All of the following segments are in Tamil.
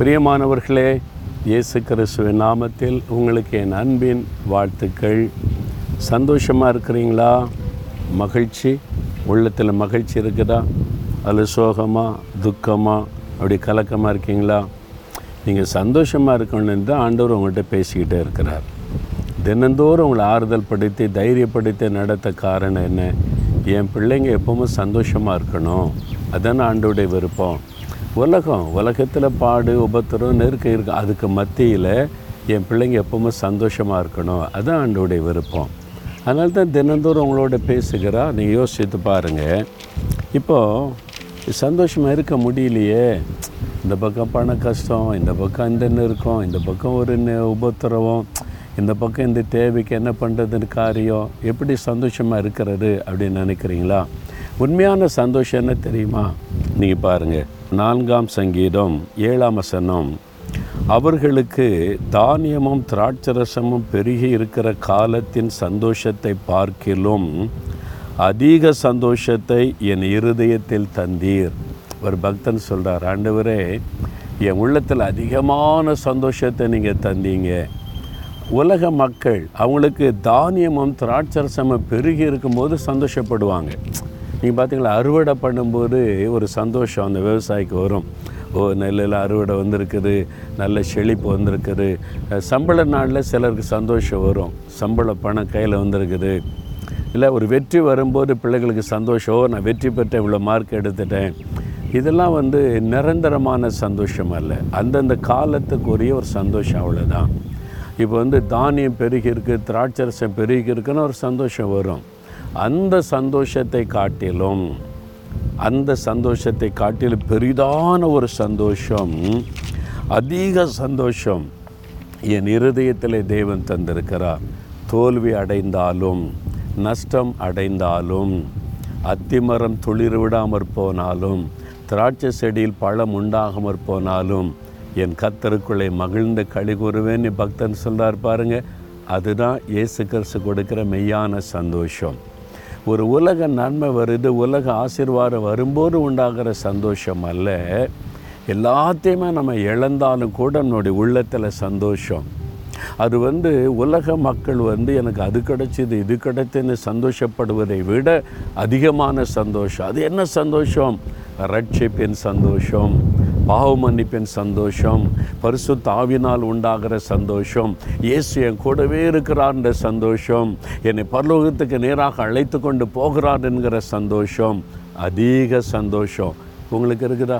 பிரியமானவர்களே இயேசு கிறிஸ்துவின் நாமத்தில் உங்களுக்கு என் அன்பின் வாழ்த்துக்கள். சந்தோஷமாக இருக்கிறீங்களா? மகிழ்ச்சி? உள்ளத்தில் மகிழ்ச்சி இருக்குதா? அதில் சோகமாக துக்கமாக அப்படி கலக்கமாக இருக்கீங்களா? நீங்கள் சந்தோஷமாக இருக்கணும்னு தான் ஆண்டவர் உங்கள்கிட்ட பேசிக்கிட்டே இருக்கிறார். தினந்தோறும் உங்களை ஆறுதல் படுத்தி தைரியப்படுத்தி நடத்த காரணம் என்ன? என் பிள்ளைங்க எப்பவுமே சந்தோஷமாக இருக்கணும். அதான் ஆண்டோடைய விருப்பம். உலகம் உலகத்தில் பாடு உபத்திரம் நெருக்கம் இருக்கு. அதுக்கு மத்தியில் என் பிள்ளைங்க எப்பவுமே சந்தோஷமாக இருக்கணும். அதுதான் ஆண்டோடைய விருப்பம். அதனால தான் தினந்தோறும் உங்களோட பேசுகிறா. நீங்கள் யோசித்து பாருங்கள் இப்போது சந்தோஷமாக இருக்க முடியலையே. இந்த பக்கம் பண கஷ்டம் இந்த பக்கம் இந்த நெருக்கம் இந்த பக்கம் ஒரு நெ- உபத்திரவம் இந்த பக்கம் இந்த தேவைக்கு என்ன பண்ணுறதுன்னு காரியம் எப்படி சந்தோஷமாக இருக்கிறது அப்படின்னு நினைக்கிறீங்களா? உண்மையான சந்தோஷம் என்ன தெரியுமா? நீங்கள் பாருங்கள் நான்காம் சங்கீதம் ஏழாம் வசனம். அவர்களுக்கு தானியமும் திராட்சரசமும் பெருகி இருக்கிற காலத்தின் சந்தோஷத்தை பார்க்கிலும் அதிக சந்தோஷத்தை என் இருதயத்தில் தந்தீர். ஒரு பக்தன் சொல்கிறார் ஆண்டவரே என் உள்ளத்தில் அதிகமான சந்தோஷத்தை நீங்கள் தந்தீங்க. உலக மக்கள் அவங்களுக்கு தானியமும் திராட்சரசமும் பெருகி இருக்கும்போது சந்தோஷப்படுவாங்க. நீங்கள் பார்த்தீங்களா அறுவடை பண்ணும்போது ஒரு சந்தோஷம் அந்த விவசாயிக்கு வரும். ஓ நெல்லில் அறுவடை வந்திருக்குது நல்ல செழிப்பு வந்திருக்குது. சம்பள நாளில் சிலருக்கு சந்தோஷம் வரும். சம்பள பணம் கையில் வந்திருக்குது. இல்லை ஒரு வெற்றி வரும்போது பிள்ளைகளுக்கு சந்தோஷம் நான் வெற்றி பெற்றேன் இவ்வளோ மார்க் எடுத்துட்டேன். இதெல்லாம் வந்து நிரந்தரமான சந்தோஷம் அல்ல. அந்தந்த காலத்துக்குரிய ஒரு சந்தோஷம் அவ்வளோதான் இப்போ வந்து தானியம் பெருகிருக்கு திராட்சரசம் பெருகி இருக்குன்னு ஒரு சந்தோஷம் வரும். அந்த சந்தோஷத்தை காட்டிலும் அந்த சந்தோஷத்தை காட்டிலும் பெரிதான ஒரு சந்தோஷம் அதிக சந்தோஷம் என் இருதயத்தில் தேவன் தந்திருக்கிறார். தோல்வி அடைந்தாலும் நஷ்டம் அடைந்தாலும் அத்திமரம் துளிர் விடாமற் போனாலும் திராட்சை செடியில் பழம் உண்டாகாமற் போனாலும் என் கத்தருக்குள்ளே மகிழ்ந்து களி கூறுவேன்னு பக்தன் சொல்கிறார் பாருங்கள் அதுதான் இயேசு கிறிஸ்து கொடுக்கிற மெய்யான சந்தோஷம். ஒரு உலக நன்மை வருது உலக ஆசீர்வாதம் வரும்போது உண்டாகிற சந்தோஷம் அல்ல. எல்லாத்தையுமே நம்ம இழந்தாலும் கூட நம்மளுடைய உள்ளத்தில் சந்தோஷம். அது வந்து உலக மக்கள் வந்து எனக்கு அது கிடைச்சிது இது கிடைச்சுன்னு சந்தோஷப்படுவதை விட அதிகமான சந்தோஷம். அது என்ன சந்தோஷம்? ரட்சிப்பின் சந்தோஷம். பாவ மன்னிப்பின் சந்தோஷம் பரிசு தாவினால் உண்டாகிற சந்தோஷம் இயேசு என் கூடவே இருக்கிறார்ன்ற சந்தோஷம் என்னை பரலோகத்துக்கு நேராக அழைத்து கொண்டு போகிறார் என்கிற சந்தோஷம் அதிக சந்தோஷம். உங்களுக்கு இருக்குதா?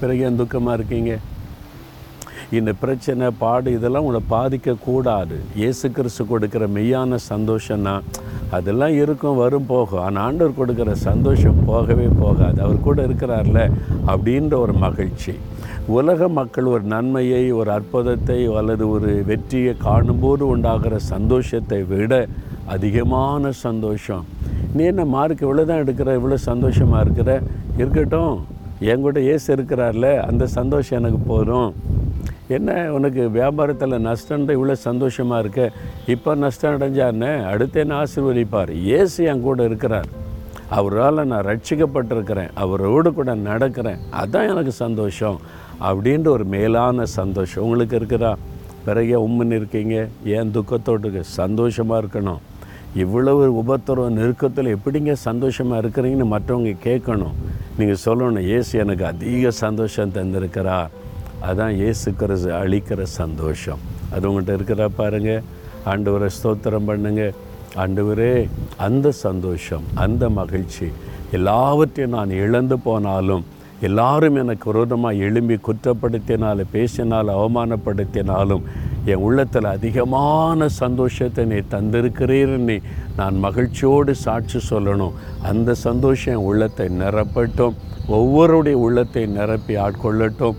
பிறகு ஏன் துக்கமாக இருக்கீங்க? இந்த பிரச்சனை பாடு இதெல்லாம் உங்களை பாதிக்கக்கூடாது. இயேசு கிறிஸ்து கொடுக்குற மெய்யான சந்தோஷம்னா அதெல்லாம் இருக்கும் வரும் போகும். ஆனால் ஆண்டவர் கொடுக்குற சந்தோஷம் போகவே போகாது. அவர் கூட இருக்கிறார்ல அப்படின்ற ஒரு மகிழ்ச்சி. உலக மக்கள் ஒரு நன்மையை ஒரு அற்புதத்தை அல்லது ஒரு வெற்றியை காணும்போது உண்டாகிற சந்தோஷத்தை விட அதிகமான சந்தோஷம். நீ என்ன மார்க் இவ்வளோ தான் எடுக்கிற? இவ்வளோ சந்தோஷமாக இருக்கிற? இருக்கட்டும். என் கூட ஏசு இருக்கிறார்ல. அந்த சந்தோஷம் எனக்கு போதும். என்ன உனக்கு வியாபாரத்தில் நஷ்டம் இவ்வளோ சந்தோஷமாக இருக்க? இப்போ நஷ்டம் அடைஞ்சான்னு அடுத்து என்ன ஆசீர்வதிப்பார்? இயேசு என் கூட இருக்கிறார். அவரால் நான் ரட்சிக்கப்பட்டிருக்கிறேன். அவரோடு கூட நடக்கிறேன். அதுதான் எனக்கு சந்தோஷம் அப்படின்ற ஒரு மேலான சந்தோஷம் உங்களுக்கு இருக்கிறா பிறகு உம்மன் இருக்கீங்க ஏன் துக்கத்தோடு இருக்கு? சந்தோஷமாக இருக்கணும். இவ்வளவு உபத்திரம் நெருக்கத்தில் எப்படிங்க சந்தோஷமாக இருக்கிறீங்கன்னு மற்றவங்க கேட்கணும். நீங்கள் சொல்லணும் ஏசு எனக்கு அதிக சந்தோஷம் தந்திருக்கிறார். அதான் ஏசுக்கிற அழிக்கிற சந்தோஷம். அது உங்கள்கிட்ட இருக்கிறா பாருங்கள் ஆண்டவரை ஸ்தோத்திரம் பண்ணுங்கள் ஆண்டவரே அந்த சந்தோஷம் அந்த மகிழ்ச்சி எல்லாவற்றையும் நான் இழந்து போனாலும் எல்லாரும் எனக்கு விரோதமாக எழும்பி குற்றப்படுத்தினாலும் பேசினால் அவமானப்படுத்தினாலும் என் உள்ளத்தில் அதிகமான சந்தோஷத்தை நீ தந்திருக்கிறீர்னு நான் மகிழ்ச்சியோடு சாட்சி சொல்லணும். அந்த சந்தோஷம் என் உள்ளத்தை நிரப்பட்டும். ஒவ்வொருடைய உள்ளத்தை நிரப்பி ஆட்கொள்ளட்டும்.